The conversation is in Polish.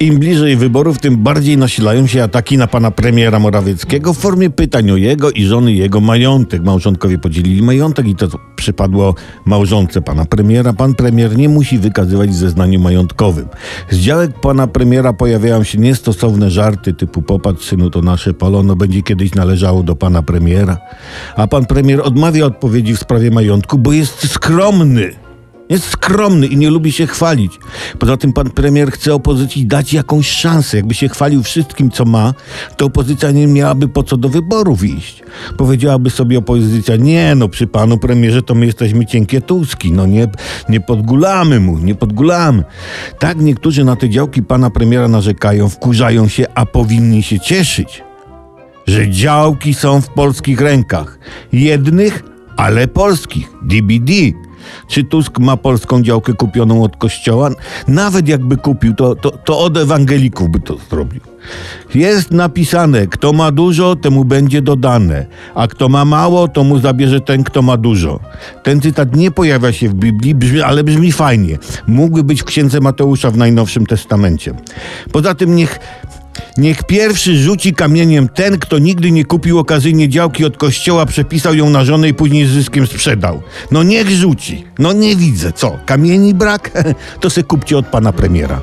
Im bliżej wyborów, tym bardziej nasilają się ataki na pana premiera Morawieckiego w formie pytań o jego i żony jego majątek. Małżonkowie podzielili majątek i to przypadło małżonce pana premiera. Pan premier nie musi wykazywać zeznaniu majątkowym. Z działek pana premiera pojawiają się niestosowne żarty typu popatrz synu to nasze polo, no będzie kiedyś należało do pana premiera. A pan premier odmawia odpowiedzi w sprawie majątku, bo jest skromny. Jest skromny i nie lubi się chwalić. Poza tym pan premier chce opozycji dać jakąś szansę. Jakby się chwalił wszystkim, co ma, to opozycja nie miałaby po co do wyborów iść. Powiedziałaby sobie opozycja, nie no, przy panu premierze to my jesteśmy cienkie tuski, no nie, nie podgulamy mu, nie podgulamy. Tak niektórzy na te działki pana premiera narzekają, wkurzają się, a powinni się cieszyć, że działki są w polskich rękach. Jednych, ale polskich. DBD. Czy Tusk ma polską działkę kupioną od kościoła? Nawet jakby kupił, to, to, to od ewangelików by to zrobił. Jest napisane, kto ma dużo, temu będzie dodane, a kto ma mało, to mu zabierze ten, kto ma dużo. Ten cytat nie pojawia się w Biblii, brzmi, ale brzmi fajnie. Mógłby być w księdze Mateusza w Najnowszym Testamencie. Poza tym niech Niech pierwszy rzuci kamieniem ten, kto nigdy nie kupił okazyjnie działki od kościoła, przepisał ją na żonę i później z zyskiem sprzedał. No niech rzuci. No nie widzę. Co? Kamieni brak? to se kupcie od pana premiera.